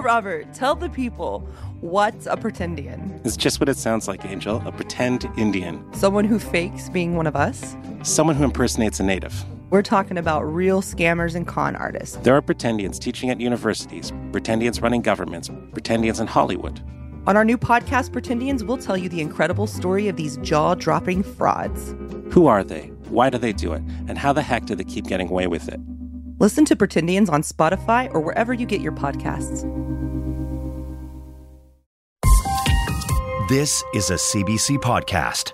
Robert, tell the people what's a pretendian? It's just what it sounds like, Angel a pretend Indian. Someone who fakes being one of us? Someone who impersonates a native. We're talking about real scammers and con artists. There are pretendians teaching at universities, pretendians running governments, pretendians in Hollywood. On our new podcast, Pretendians, we'll tell you the incredible story of these jaw dropping frauds. Who are they? Why do they do it? And how the heck do they keep getting away with it? Listen to Pretendians on Spotify or wherever you get your podcasts. This is a CBC podcast.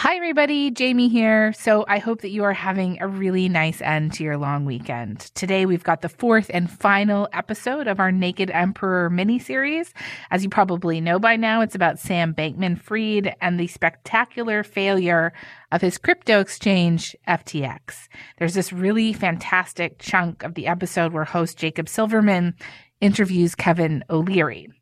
Hi, everybody. Jamie here. So, I hope that you are having a really nice end to your long weekend. Today, we've got the fourth and final episode of our Naked Emperor miniseries. As you probably know by now, it's about Sam Bankman Fried and the spectacular failure of his crypto exchange, FTX. There's this really fantastic chunk of the episode where host Jacob Silverman interviews Kevin O'Leary.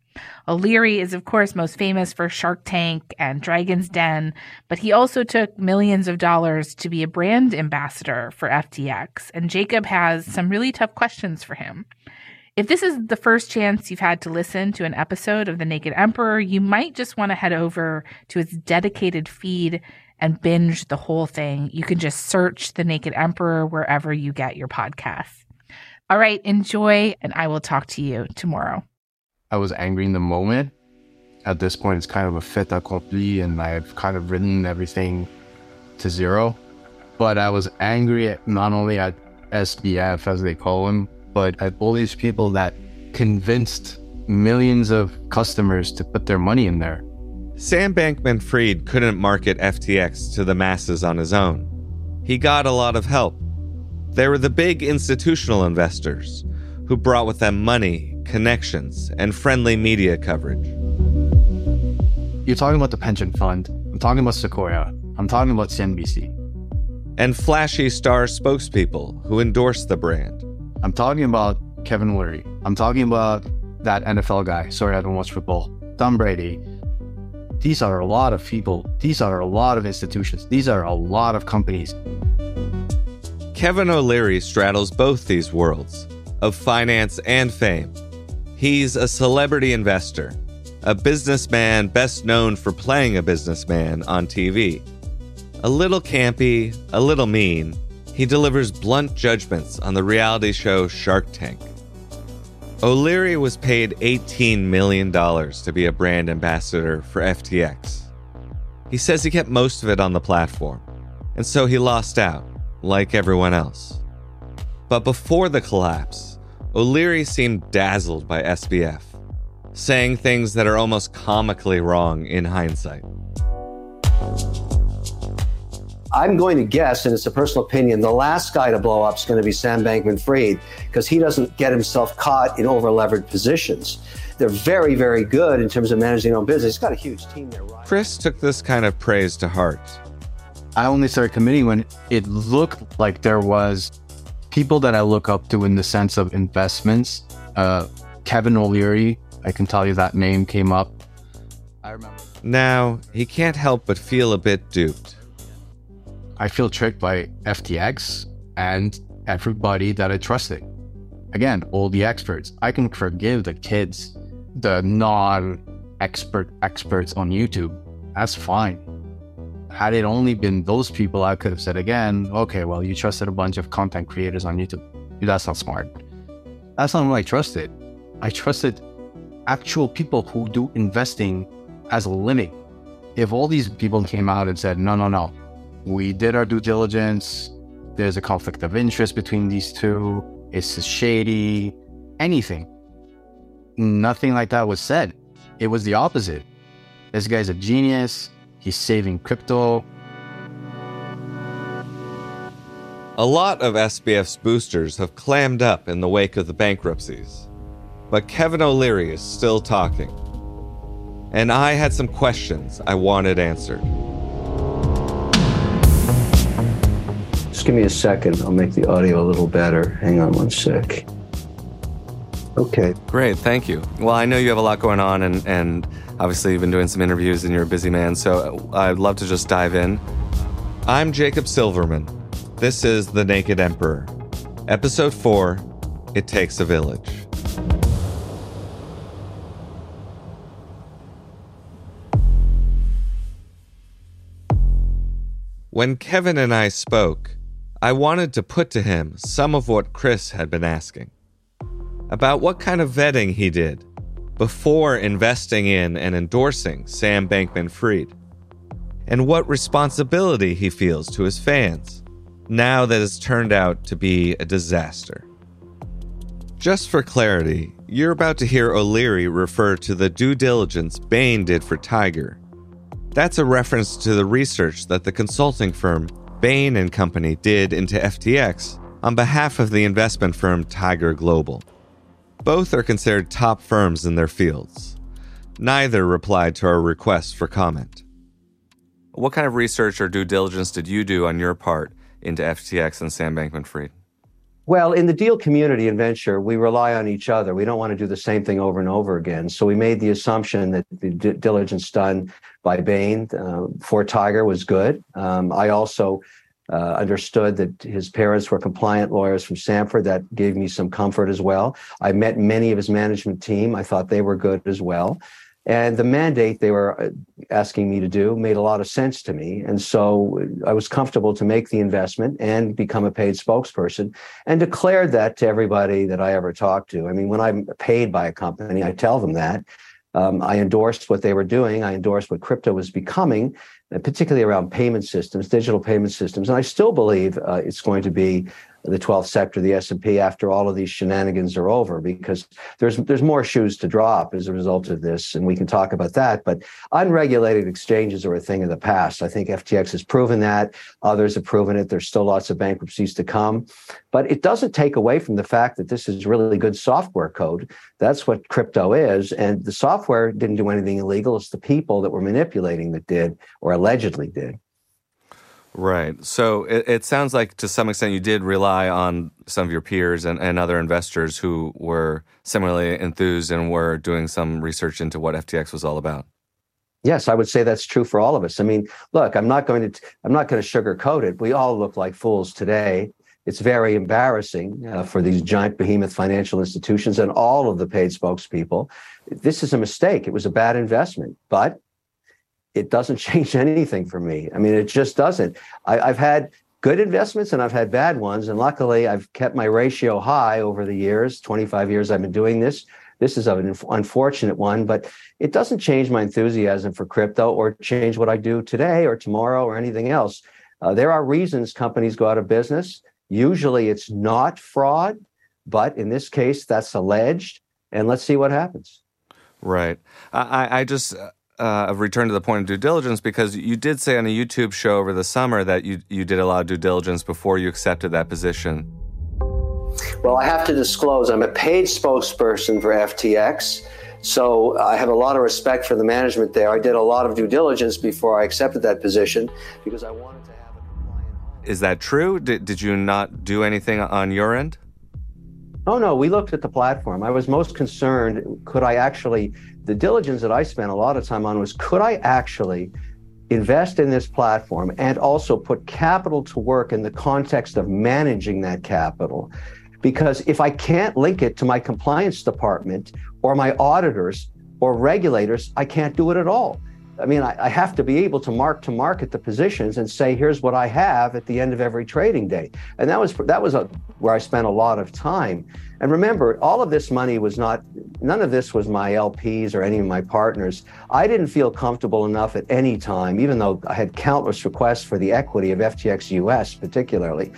O'Leary is, of course, most famous for Shark Tank and Dragon's Den, but he also took millions of dollars to be a brand ambassador for FTX. And Jacob has some really tough questions for him. If this is the first chance you've had to listen to an episode of The Naked Emperor, you might just want to head over to its dedicated feed and binge the whole thing. You can just search The Naked Emperor wherever you get your podcasts. All right, enjoy, and I will talk to you tomorrow. I was angry in the moment. At this point, it's kind of a fait accompli, and I've kind of written everything to zero. But I was angry at not only at SBF, as they call him, but at all these people that convinced millions of customers to put their money in there. Sam Bankman Fried couldn't market FTX to the masses on his own. He got a lot of help. There were the big institutional investors who brought with them money connections, and friendly media coverage. You're talking about the pension fund. I'm talking about Sequoia. I'm talking about CNBC. And flashy star spokespeople who endorse the brand. I'm talking about Kevin O'Leary. I'm talking about that NFL guy. Sorry, I don't watch football. Tom Brady. These are a lot of people. These are a lot of institutions. These are a lot of companies. Kevin O'Leary straddles both these worlds of finance and fame. He's a celebrity investor, a businessman best known for playing a businessman on TV. A little campy, a little mean, he delivers blunt judgments on the reality show Shark Tank. O'Leary was paid $18 million to be a brand ambassador for FTX. He says he kept most of it on the platform, and so he lost out, like everyone else. But before the collapse, O'Leary seemed dazzled by SBF, saying things that are almost comically wrong in hindsight. I'm going to guess, and it's a personal opinion, the last guy to blow up is going to be Sam Bankman Fried because he doesn't get himself caught in over levered positions. They're very, very good in terms of managing their own business. He's got a huge team there. Right? Chris took this kind of praise to heart. I only started committing when it looked like there was people that I look up to in the sense of investments, uh, Kevin O'Leary, I can tell you that name came up. I remember. Now, he can't help but feel a bit duped. I feel tricked by FTX and everybody that I trusted. Again, all the experts. I can forgive the kids, the non expert experts on YouTube. That's fine had it only been those people, I could have said again, okay, well, you trusted a bunch of content creators on YouTube. That's not smart. That's not what I trusted. I trusted actual people who do investing as a living. If all these people came out and said, no, no, no, we did our due diligence, there's a conflict of interest between these two, it's shady, anything, nothing like that was said. It was the opposite. This guy's a genius He's saving crypto. A lot of SBF's boosters have clammed up in the wake of the bankruptcies. But Kevin O'Leary is still talking. And I had some questions I wanted answered. Just give me a second. I'll make the audio a little better. Hang on one sec. Okay. Great. Thank you. Well, I know you have a lot going on, and, and obviously you've been doing some interviews and you're a busy man, so I'd love to just dive in. I'm Jacob Silverman. This is The Naked Emperor, Episode 4 It Takes a Village. When Kevin and I spoke, I wanted to put to him some of what Chris had been asking about what kind of vetting he did before investing in and endorsing Sam Bankman Fried, and what responsibility he feels to his fans now that it's turned out to be a disaster. Just for clarity, you're about to hear O'Leary refer to the due diligence Bain did for Tiger. That's a reference to the research that the consulting firm Bain and Company did into FTX on behalf of the investment firm Tiger Global. Both are considered top firms in their fields. Neither replied to our request for comment. What kind of research or due diligence did you do on your part into FTX and Sam Bankman Fried? Well, in the deal community and venture, we rely on each other. We don't want to do the same thing over and over again. So we made the assumption that the d- diligence done by Bain uh, for Tiger was good. Um, I also uh, understood that his parents were compliant lawyers from Stanford. That gave me some comfort as well. I met many of his management team. I thought they were good as well. And the mandate they were uh, asking me to do made a lot of sense to me. And so I was comfortable to make the investment and become a paid spokesperson and declared that to everybody that I ever talked to. I mean, when I'm paid by a company, I tell them that. Um, I endorsed what they were doing. I endorsed what crypto was becoming, particularly around payment systems, digital payment systems. And I still believe uh, it's going to be the 12th sector, the S&P, after all of these shenanigans are over, because there's there's more shoes to drop as a result of this, and we can talk about that. But unregulated exchanges are a thing of the past. I think FTX has proven that. Others have proven it. There's still lots of bankruptcies to come, but it doesn't take away from the fact that this is really good software code. That's what crypto is, and the software didn't do anything illegal. It's the people that were manipulating that did, or allegedly did. Right. So it, it, sounds like to some extent you did rely on some of your peers and, and other investors who were similarly enthused and were doing some research into what FTX was all about. Yes, I would say that's true for all of us. I mean, look, I'm not going to I'm not going to sugarcoat it. We all look like fools today. It's very embarrassing uh, for these giant behemoth financial institutions and all of the paid spokespeople. This is a mistake. It was a bad investment, but it doesn't change anything for me. I mean, it just doesn't. I, I've had good investments and I've had bad ones. And luckily, I've kept my ratio high over the years 25 years I've been doing this. This is an unfortunate one, but it doesn't change my enthusiasm for crypto or change what I do today or tomorrow or anything else. Uh, there are reasons companies go out of business. Usually it's not fraud, but in this case, that's alleged. And let's see what happens. Right. I, I just uh, of return to the point of due diligence because you did say on a YouTube show over the summer that you you did a lot of due diligence before you accepted that position. Well, I have to disclose I'm a paid spokesperson for FTX. So I have a lot of respect for the management there. I did a lot of due diligence before I accepted that position because I wanted to have a compliant. Is that true? Did, did you not do anything on your end? Oh, no, we looked at the platform. I was most concerned could I actually, the diligence that I spent a lot of time on was could I actually invest in this platform and also put capital to work in the context of managing that capital? Because if I can't link it to my compliance department or my auditors or regulators, I can't do it at all. I mean, I, I, have to be able to mark to market the positions and say, here's what I have at the end of every trading day. And that was that was a, where I spent a lot of time. And remember, all of this money was not, none of this was my LPs or any of my partners. I didn't feel comfortable enough at any time, even though I had countless requests for the equity of FTX US, particularly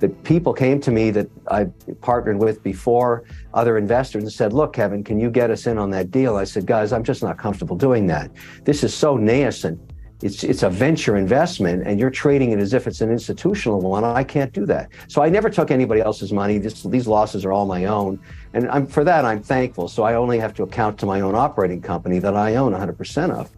that people came to me that I partnered with before, other investors, and said, Look, Kevin, can you get us in on that deal? I said, Guys, I'm just not comfortable doing that. This is so nascent. It's, it's a venture investment and you're trading it as if it's an institutional one. I can't do that. So I never took anybody else's money. This, these losses are all my own. And I'm, for that, I'm thankful. So I only have to account to my own operating company that I own 100% of.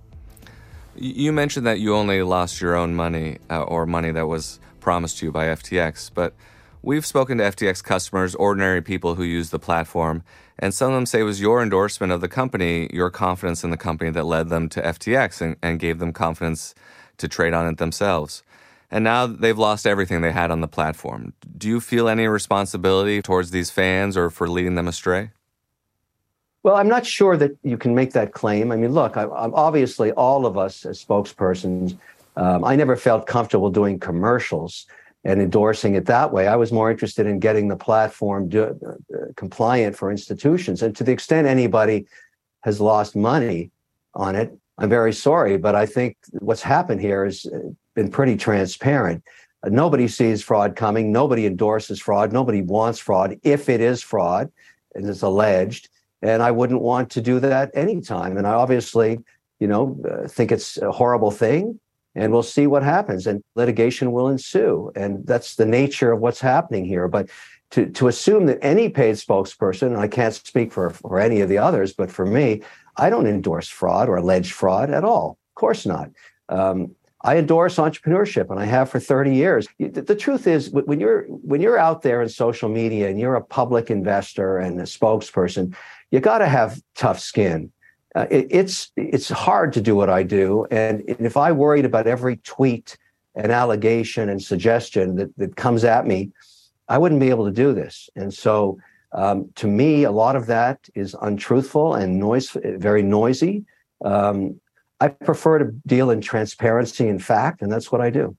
You mentioned that you only lost your own money uh, or money that was promised to you by FTX, but we've spoken to FTX customers, ordinary people who use the platform, and some of them say it was your endorsement of the company, your confidence in the company that led them to FTX and, and gave them confidence to trade on it themselves. And now they've lost everything they had on the platform. Do you feel any responsibility towards these fans or for leading them astray? Well, I'm not sure that you can make that claim. I mean, look, I, obviously all of us as spokespersons Um, I never felt comfortable doing commercials and endorsing it that way. I was more interested in getting the platform do, uh, compliant for institutions. And to the extent anybody has lost money on it, I'm very sorry, but I think what's happened here has uh, been pretty transparent. Uh, nobody sees fraud coming. Nobody endorses fraud. Nobody wants fraud if it is fraud and it's alleged. And I wouldn't want to do that anytime. And I obviously, you know, uh, think it's a horrible thing and we'll see what happens and litigation will ensue and that's the nature of what's happening here. But to, to assume that any paid spokesperson i can't speak for, for any of the others but for me i don't endorse fraud or alleged fraud at all. Of course not. Um, i endorse entrepreneurship and i have for 30 years. The, the truth is when you're when you're out there in social media and you're a public investor and a spokesperson you got to have tough skin uh, it, it's it's hard to do what I do, and if I worried about every tweet and allegation and suggestion that that comes at me, I wouldn't be able to do this. And so, um, to me, a lot of that is untruthful and noise, very noisy. Um, I prefer to deal in transparency and fact, and that's what I do.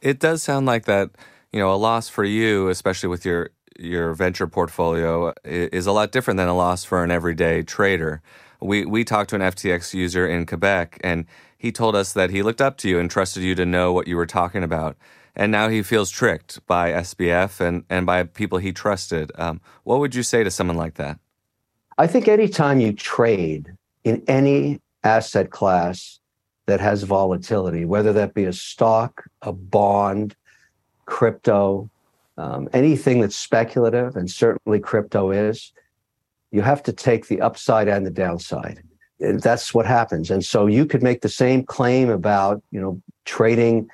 It does sound like that. You know, a loss for you, especially with your your venture portfolio, is a lot different than a loss for an everyday trader we we talked to an FTX user in Quebec, and he told us that he looked up to you and trusted you to know what you were talking about. And now he feels tricked by SBF and, and by people he trusted. Um, what would you say to someone like that? I think anytime you trade in any asset class that has volatility, whether that be a stock, a bond, crypto, um, anything that's speculative, and certainly crypto is, you have to take the upside and the downside. That's what happens. And so you could make the same claim about, you know, trading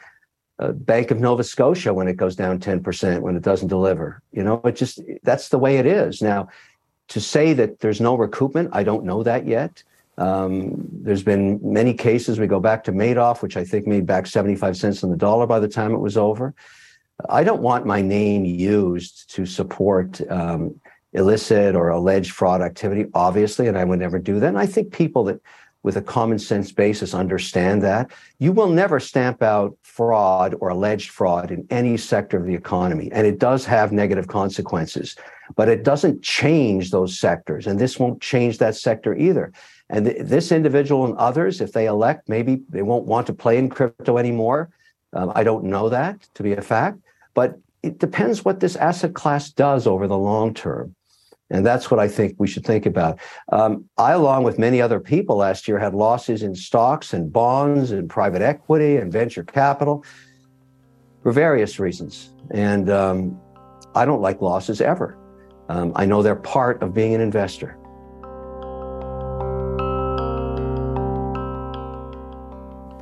uh, Bank of Nova Scotia when it goes down 10% when it doesn't deliver. You know, it just that's the way it is. Now, to say that there's no recoupment, I don't know that yet. Um, there's been many cases. We go back to Madoff, which I think made back 75 cents on the dollar by the time it was over. I don't want my name used to support um, illicit or alleged fraud activity, obviously, and I would never do that. And I think people that with a common sense basis understand that. You will never stamp out fraud or alleged fraud in any sector of the economy. And it does have negative consequences, but it doesn't change those sectors. And this won't change that sector either. And th- this individual and others, if they elect, maybe they won't want to play in crypto anymore. Um, I don't know that to be a fact, but it depends what this asset class does over the long term. And that's what I think we should think about. Um, I, along with many other people last year, had losses in stocks and bonds and private equity and venture capital for various reasons. And um, I don't like losses ever. Um, I know they're part of being an investor.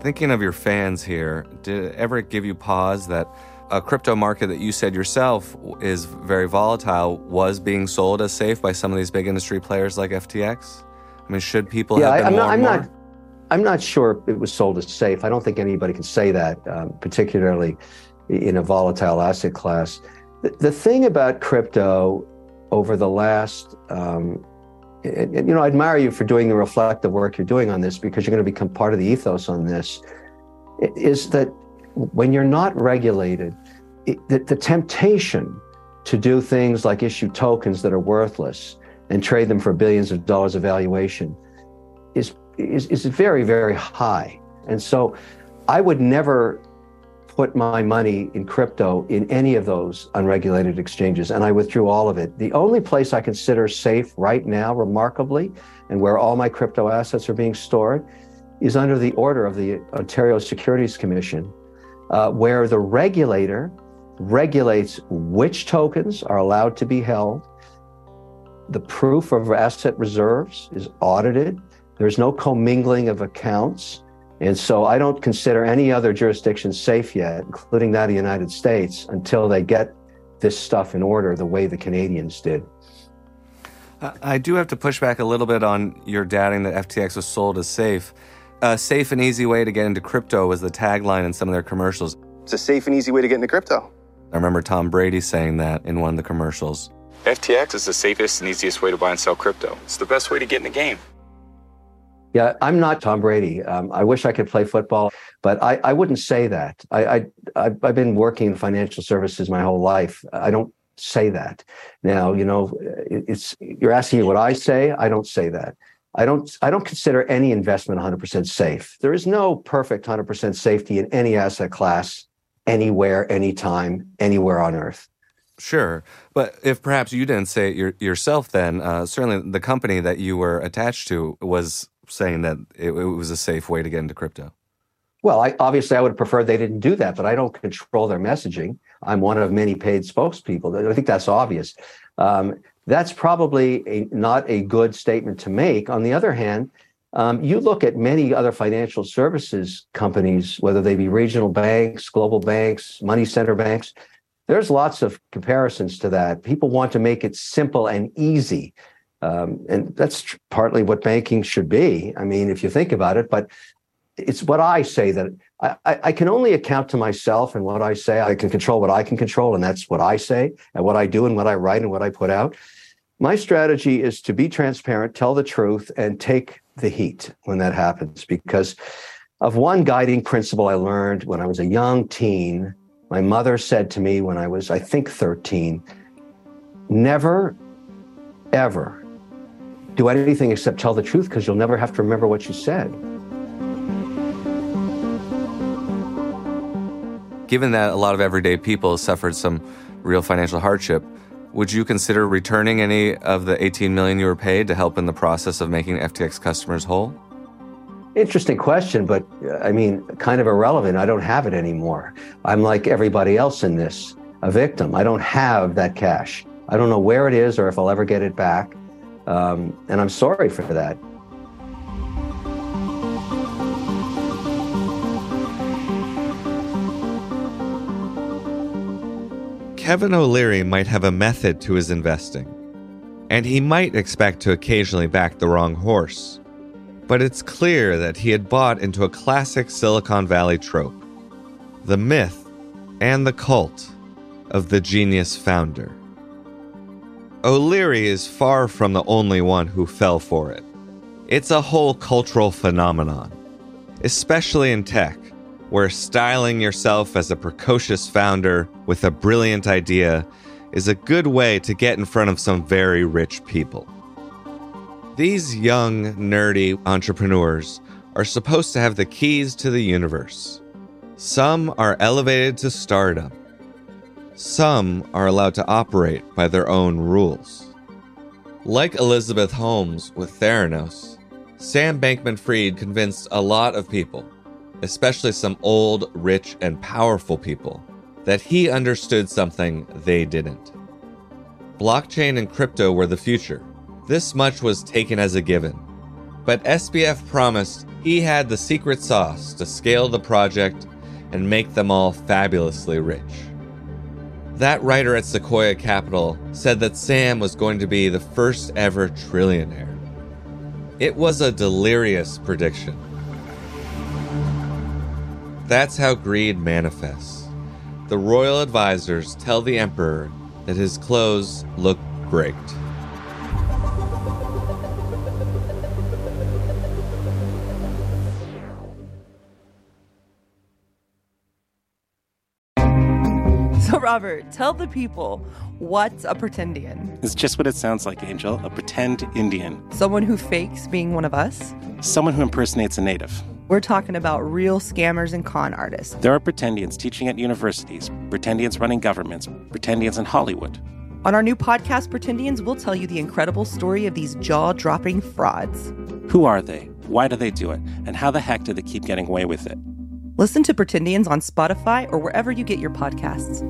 Thinking of your fans here, did it ever give you pause that a crypto market that you said yourself is very volatile was being sold as safe by some of these big industry players like FTX? I mean, should people yeah, have been I, am not, I'm not. I'm not sure it was sold as safe. I don't think anybody can say that, um, particularly in a volatile asset class. The, the thing about crypto over the last, um, you know, I admire you for doing the reflective work you're doing on this because you're going to become part of the ethos on this. Is that when you're not regulated, it, the, the temptation to do things like issue tokens that are worthless and trade them for billions of dollars of valuation is, is, is very, very high. And so I would never put my money in crypto in any of those unregulated exchanges, and I withdrew all of it. The only place I consider safe right now, remarkably, and where all my crypto assets are being stored, is under the order of the Ontario Securities Commission, uh, where the regulator regulates which tokens are allowed to be held. The proof of asset reserves is audited. There's no commingling of accounts. And so I don't consider any other jurisdiction safe yet, including that of the United States, until they get this stuff in order the way the Canadians did. I do have to push back a little bit on your doubting that FTX was sold as safe. A safe and easy way to get into crypto was the tagline in some of their commercials. It's a safe and easy way to get into crypto. I remember Tom Brady saying that in one of the commercials. FTX is the safest and easiest way to buy and sell crypto. It's the best way to get in the game. Yeah, I'm not Tom Brady. Um, I wish I could play football. But I, I wouldn't say that. I, I I've, I've been working in financial services my whole life. I don't say that. Now, you know, it's you're asking me what I say. I don't say that. I don't I don't consider any investment 100% safe. There is no perfect 100% safety in any asset class anywhere, anytime, anywhere on earth. Sure, but if perhaps you didn't say it your, yourself, then uh, certainly the company that you were attached to was saying that it, it was a safe way to get into crypto. Well, I, obviously, I would have preferred they didn't do that, but I don't control their messaging. I'm one of many paid spokespeople. I think that's obvious. Um, that's probably a, not a good statement to make. On the other hand, um, you look at many other financial services companies, whether they be regional banks, global banks, money center banks. There's lots of comparisons to that. People want to make it simple and easy. Um, and that's tr- partly what banking should be. I mean, if you think about it, but it's what I say that I, I, can only account to myself and what I say. I can control what I can control, and that's what I say and what I do and what I write and what I put out. My strategy is to be transparent, tell the truth, and take the heat when that happens. Because of one guiding principle I learned when I was a young teen, my mother said to me when I was, I think, 13, never, ever do anything except tell the truth because you'll never have to remember what you said. Given that a lot of everyday people suffered some real financial hardship, would you consider returning any of the 18 million you were paid to help in the process of making FTX customers whole? Interesting question, but uh, I mean, kind of irrelevant. I don't have it anymore. I'm like everybody else in this, a victim. I don't have that cash. I don't know where it is or if I'll ever get it back. Um, and I'm sorry for that. Kevin O'Leary might have a method to his investing, and he might expect to occasionally back the wrong horse. But it's clear that he had bought into a classic Silicon Valley trope the myth and the cult of the genius founder. O'Leary is far from the only one who fell for it. It's a whole cultural phenomenon, especially in tech where styling yourself as a precocious founder with a brilliant idea is a good way to get in front of some very rich people. These young, nerdy entrepreneurs are supposed to have the keys to the universe. Some are elevated to stardom. Some are allowed to operate by their own rules. Like Elizabeth Holmes with Theranos, Sam Bankman Fried convinced a lot of people especially some old, rich, and powerful people, that he understood something they didn't. Blockchain and crypto were the future. This much was taken as a given. But SBF promised he had the secret sauce to scale the project and make them all fabulously rich. That writer at Sequoia Capital said that Sam was going to be the first ever trillionaire. It was a delirious prediction. That's how greed manifests. The royal advisors tell the emperor that his clothes look great. So, Robert, tell the people what's a pretendian? It's just what it sounds like, Angel a pretend Indian. Someone who fakes being one of us? Someone who impersonates a native. We're talking about real scammers and con artists. There are pretendians teaching at universities, pretendians running governments, pretendians in Hollywood. On our new podcast, Pretendians, we'll tell you the incredible story of these jaw dropping frauds. Who are they? Why do they do it? And how the heck do they keep getting away with it? Listen to Pretendians on Spotify or wherever you get your podcasts.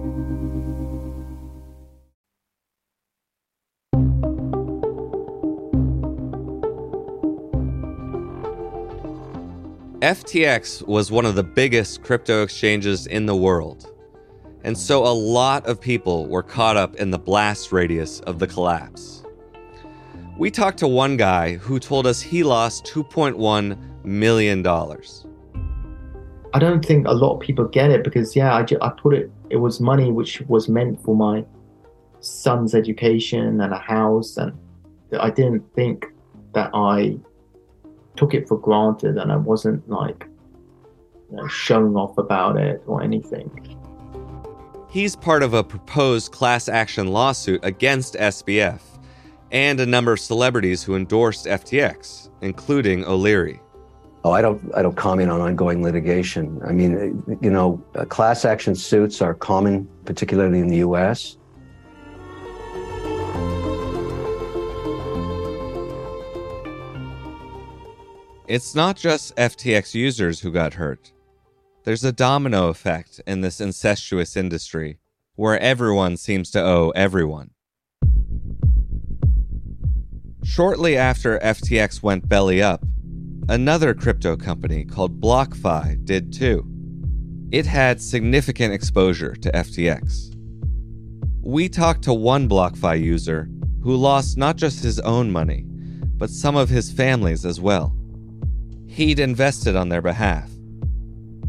FTX was one of the biggest crypto exchanges in the world. And so a lot of people were caught up in the blast radius of the collapse. We talked to one guy who told us he lost $2.1 million. I don't think a lot of people get it because, yeah, I, I put it, it was money which was meant for my son's education and a house. And I didn't think that I took it for granted and I wasn't like you know, showing off about it or anything. He's part of a proposed class action lawsuit against SBF and a number of celebrities who endorsed FTX, including O'Leary. Oh, I don't. I don't comment on ongoing litigation. I mean, you know, uh, class action suits are common, particularly in the U.S. It's not just FTX users who got hurt. There's a domino effect in this incestuous industry where everyone seems to owe everyone. Shortly after FTX went belly up, another crypto company called BlockFi did too. It had significant exposure to FTX. We talked to one BlockFi user who lost not just his own money, but some of his family's as well. He'd invested on their behalf.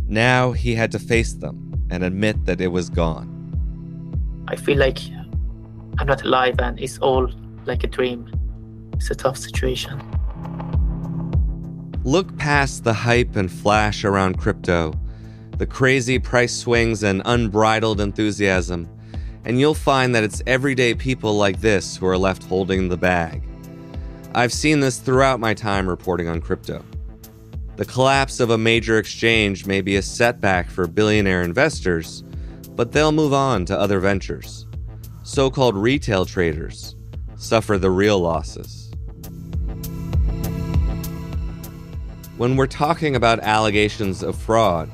Now he had to face them and admit that it was gone. I feel like I'm not alive and it's all like a dream. It's a tough situation. Look past the hype and flash around crypto, the crazy price swings and unbridled enthusiasm, and you'll find that it's everyday people like this who are left holding the bag. I've seen this throughout my time reporting on crypto. The collapse of a major exchange may be a setback for billionaire investors, but they'll move on to other ventures. So called retail traders suffer the real losses. When we're talking about allegations of fraud,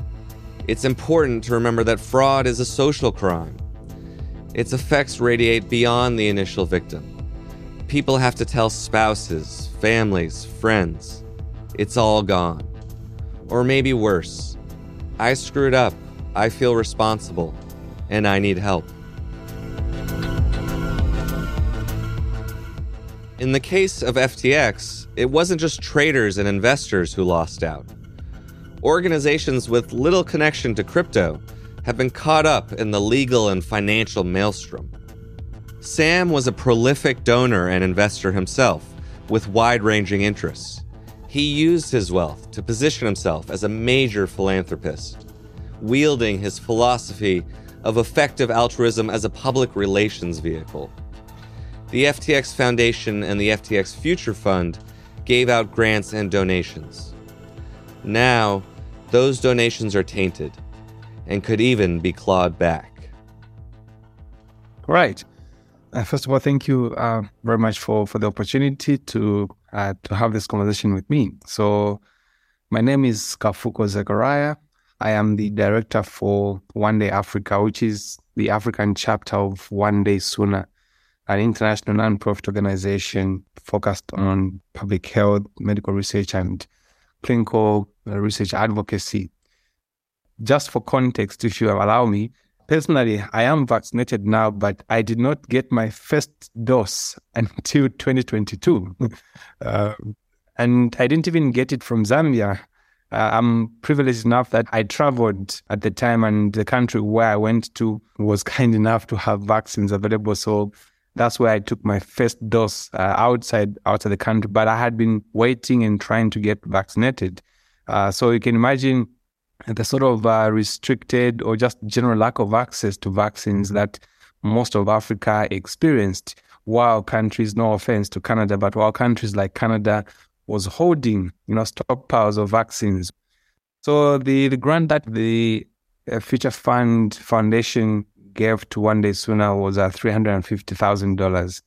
it's important to remember that fraud is a social crime. Its effects radiate beyond the initial victim. People have to tell spouses, families, friends. It's all gone. Or maybe worse. I screwed up, I feel responsible, and I need help. In the case of FTX, it wasn't just traders and investors who lost out. Organizations with little connection to crypto have been caught up in the legal and financial maelstrom. Sam was a prolific donor and investor himself, with wide ranging interests. He used his wealth to position himself as a major philanthropist, wielding his philosophy of effective altruism as a public relations vehicle. The FTX Foundation and the FTX Future Fund gave out grants and donations. Now, those donations are tainted and could even be clawed back. Right. Uh, first of all, thank you uh, very much for, for the opportunity to uh, to have this conversation with me. So, my name is Kafuko Zacharia. I am the director for One Day Africa, which is the African chapter of One Day Sooner, an international nonprofit organization focused on public health, medical research, and clinical research advocacy. Just for context, if you allow me, personally, I am vaccinated now, but I did not get my first dose until 2022. uh, and I didn't even get it from Zambia. Uh, I'm privileged enough that I traveled at the time, and the country where I went to was kind enough to have vaccines available. So that's where I took my first dose uh, outside outside the country. But I had been waiting and trying to get vaccinated. Uh, so you can imagine the sort of uh, restricted or just general lack of access to vaccines that most of Africa experienced, while countries, no offense to Canada, but while countries like Canada was holding, you know, stockpiles of vaccines. So the, the grant that the uh, Future Fund Foundation gave to One Day Sooner was uh, $350,000.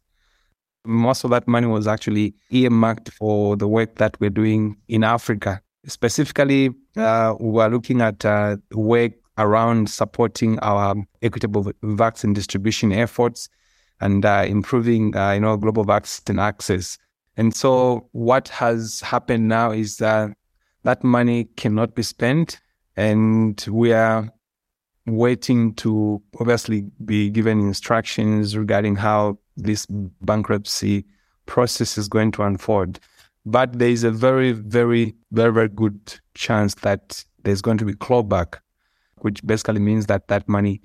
Most of that money was actually earmarked for the work that we're doing in Africa Specifically, uh, we're looking at uh, work around supporting our equitable vaccine distribution efforts and uh, improving, uh, you know, global vaccine access. And so, what has happened now is that that money cannot be spent, and we are waiting to obviously be given instructions regarding how this bankruptcy process is going to unfold. But there is a very, very, very, very good chance that there's going to be clawback, which basically means that that money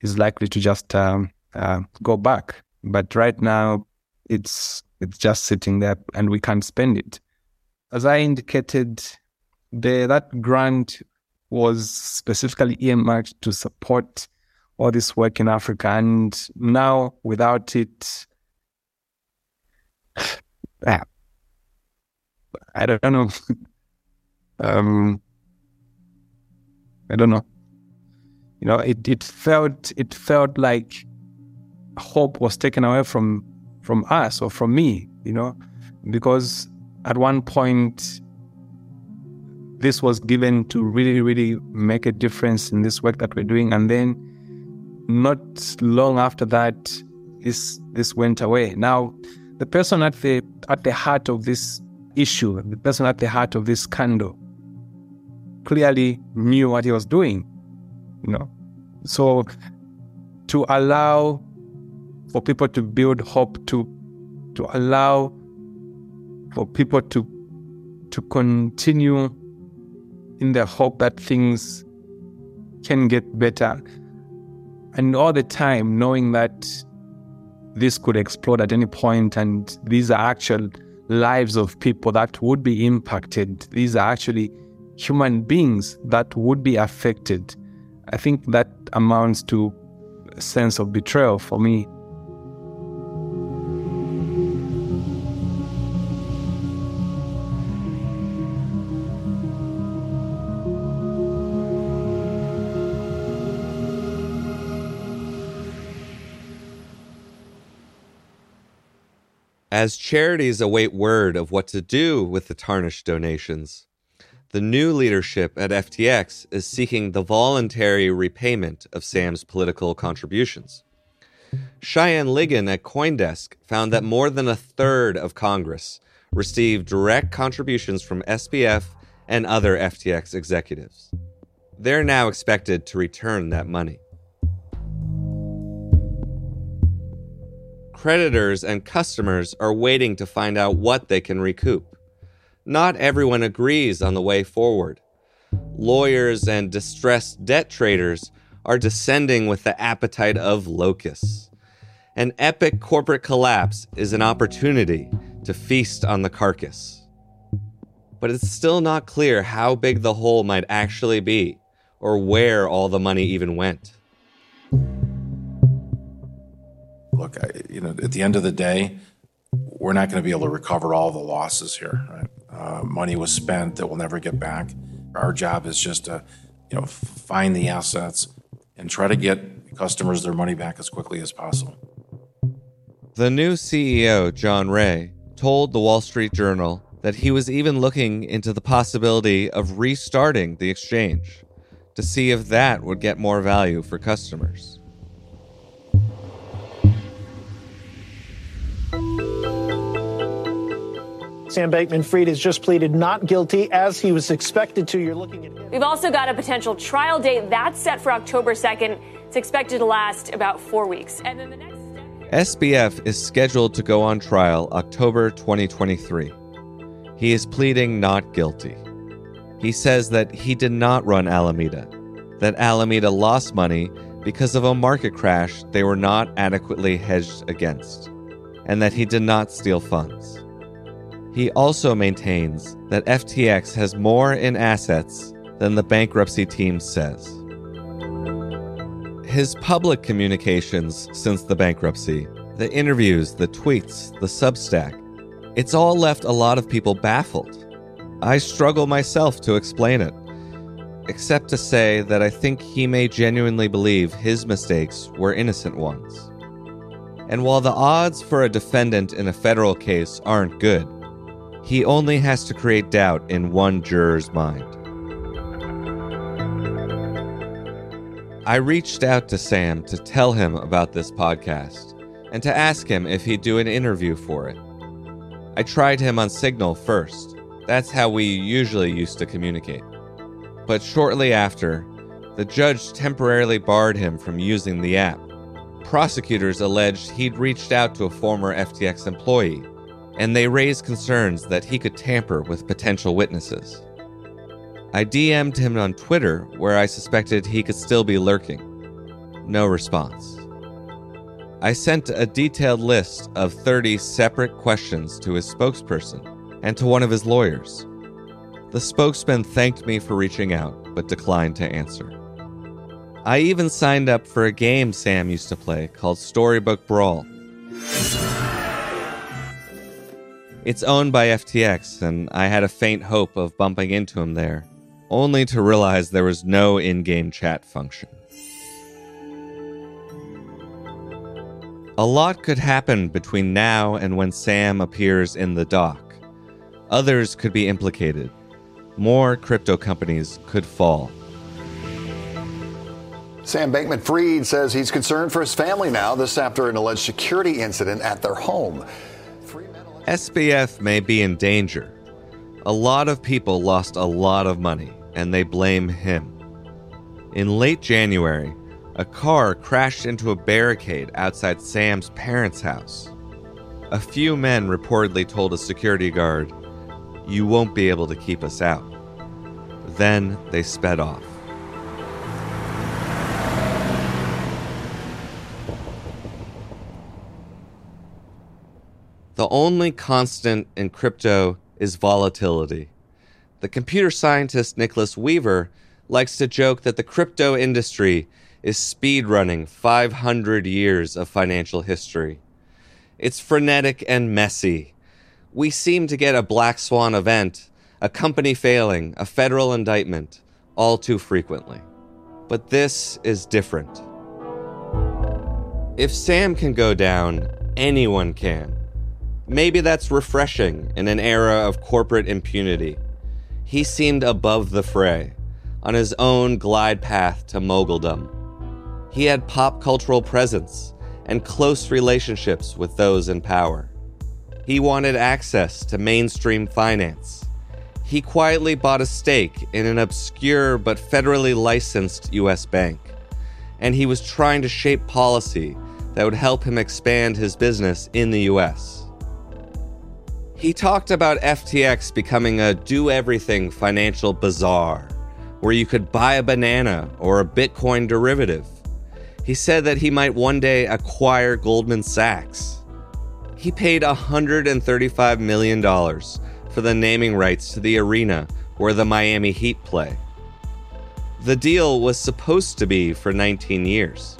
is likely to just um, uh, go back. But right now, it's it's just sitting there, and we can't spend it. As I indicated, the, that grant was specifically earmarked to support all this work in Africa. And now, without it, I don't know. um, I don't know. You know, it, it felt it felt like hope was taken away from from us or from me. You know, because at one point this was given to really, really make a difference in this work that we're doing. And then not long after that, this this went away. Now, the person at the at the heart of this issue, the person at the heart of this scandal, clearly knew what he was doing. You know, so to allow for people to build hope, to to allow for people to to continue in the hope that things can get better. And all the time knowing that this could explode at any point and these are actual lives of people that would be impacted. These are actually human beings that would be affected. I think that amounts to a sense of betrayal for me. As charities await word of what to do with the tarnished donations, the new leadership at FTX is seeking the voluntary repayment of Sam's political contributions. Cheyenne Ligon at Coindesk found that more than a third of Congress received direct contributions from SBF and other FTX executives. They're now expected to return that money. Creditors and customers are waiting to find out what they can recoup. Not everyone agrees on the way forward. Lawyers and distressed debt traders are descending with the appetite of locusts. An epic corporate collapse is an opportunity to feast on the carcass. But it's still not clear how big the hole might actually be or where all the money even went. Look, I, you know, at the end of the day, we're not going to be able to recover all the losses here. Right? Uh, money was spent that we'll never get back. Our job is just to, you know, find the assets and try to get customers their money back as quickly as possible. The new CEO, John Ray, told the Wall Street Journal that he was even looking into the possibility of restarting the exchange to see if that would get more value for customers. Sam Bankman Fried has just pleaded not guilty as he was expected to. You're looking at. We've also got a potential trial date that's set for October 2nd. It's expected to last about four weeks. And then the next step. SBF is scheduled to go on trial October 2023. He is pleading not guilty. He says that he did not run Alameda, that Alameda lost money because of a market crash they were not adequately hedged against, and that he did not steal funds. He also maintains that FTX has more in assets than the bankruptcy team says. His public communications since the bankruptcy, the interviews, the tweets, the Substack, it's all left a lot of people baffled. I struggle myself to explain it, except to say that I think he may genuinely believe his mistakes were innocent ones. And while the odds for a defendant in a federal case aren't good, he only has to create doubt in one juror's mind. I reached out to Sam to tell him about this podcast and to ask him if he'd do an interview for it. I tried him on Signal first. That's how we usually used to communicate. But shortly after, the judge temporarily barred him from using the app. Prosecutors alleged he'd reached out to a former FTX employee and they raised concerns that he could tamper with potential witnesses. I DM'd him on Twitter where I suspected he could still be lurking. No response. I sent a detailed list of 30 separate questions to his spokesperson and to one of his lawyers. The spokesman thanked me for reaching out, but declined to answer. I even signed up for a game Sam used to play called Storybook Brawl. It's owned by FTX, and I had a faint hope of bumping into him there, only to realize there was no in game chat function. A lot could happen between now and when Sam appears in the dock. Others could be implicated. More crypto companies could fall. Sam Bankman Fried says he's concerned for his family now, this after an alleged security incident at their home. SBF may be in danger. A lot of people lost a lot of money, and they blame him. In late January, a car crashed into a barricade outside Sam's parents' house. A few men reportedly told a security guard, You won't be able to keep us out. Then they sped off. The only constant in crypto is volatility. The computer scientist Nicholas Weaver likes to joke that the crypto industry is speedrunning 500 years of financial history. It's frenetic and messy. We seem to get a black swan event, a company failing, a federal indictment, all too frequently. But this is different. If Sam can go down, anyone can. Maybe that's refreshing in an era of corporate impunity. He seemed above the fray, on his own glide path to moguldom. He had pop cultural presence and close relationships with those in power. He wanted access to mainstream finance. He quietly bought a stake in an obscure but federally licensed US bank. And he was trying to shape policy that would help him expand his business in the US. He talked about FTX becoming a do everything financial bazaar, where you could buy a banana or a Bitcoin derivative. He said that he might one day acquire Goldman Sachs. He paid $135 million for the naming rights to the arena where the Miami Heat play. The deal was supposed to be for 19 years.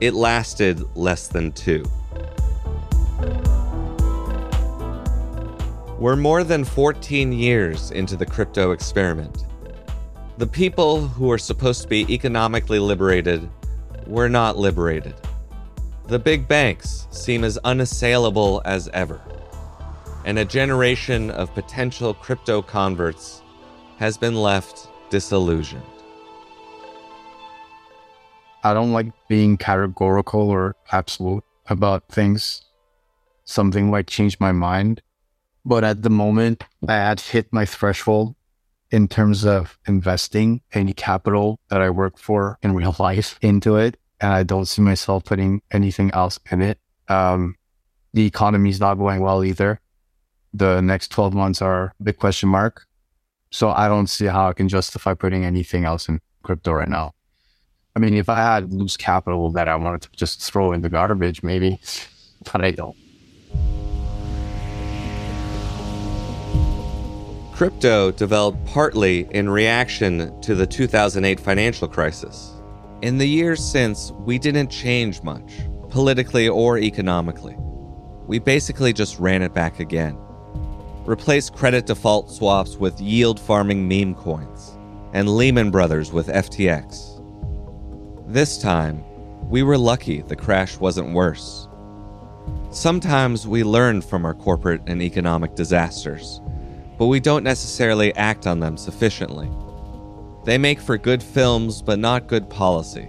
It lasted less than two. We're more than 14 years into the crypto experiment. The people who are supposed to be economically liberated were not liberated. The big banks seem as unassailable as ever, and a generation of potential crypto converts has been left disillusioned. I don't like being categorical or absolute about things. Something might change my mind. But at the moment, I had hit my threshold in terms of investing any capital that I work for in real life into it. And I don't see myself putting anything else in it. Um, the economy is not going well either. The next 12 months are a big question mark. So I don't see how I can justify putting anything else in crypto right now. I mean, if I had loose capital that I wanted to just throw in the garbage, maybe, but I don't. Crypto developed partly in reaction to the 2008 financial crisis. In the years since, we didn't change much, politically or economically. We basically just ran it back again. Replaced credit default swaps with yield farming meme coins, and Lehman Brothers with FTX. This time, we were lucky the crash wasn't worse. Sometimes we learn from our corporate and economic disasters but we don't necessarily act on them sufficiently. They make for good films, but not good policy.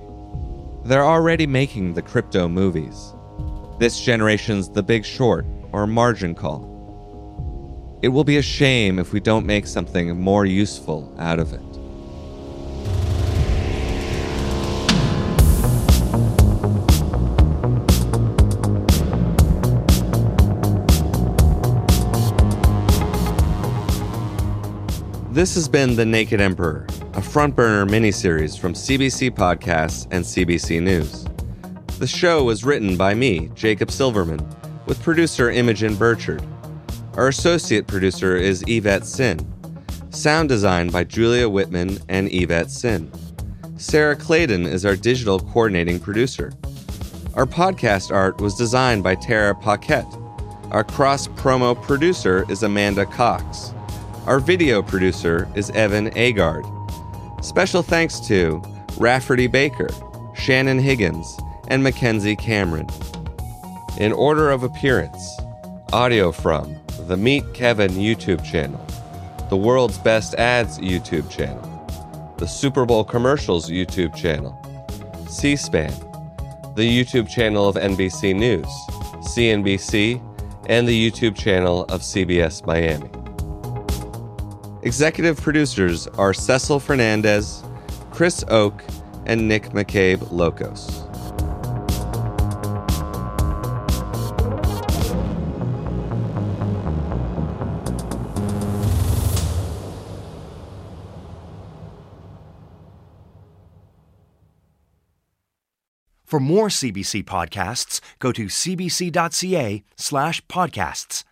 They're already making the crypto movies. This generation's The Big Short or Margin Call. It will be a shame if we don't make something more useful out of it. This has been The Naked Emperor, a front burner miniseries from CBC Podcasts and CBC News. The show was written by me, Jacob Silverman, with producer Imogen Burchard. Our associate producer is Yvette Sin. Sound design by Julia Whitman and Yvette Sin. Sarah Clayton is our digital coordinating producer. Our podcast art was designed by Tara Paquette. Our cross promo producer is Amanda Cox. Our video producer is Evan Agard. Special thanks to Rafferty Baker, Shannon Higgins, and Mackenzie Cameron. In order of appearance, audio from the Meet Kevin YouTube channel, the World's Best Ads YouTube channel, the Super Bowl Commercials YouTube channel, C SPAN, the YouTube channel of NBC News, CNBC, and the YouTube channel of CBS Miami. Executive producers are Cecil Fernandez, Chris Oke, and Nick McCabe Lokos. For more CBC podcasts, go to cbc.ca slash podcasts.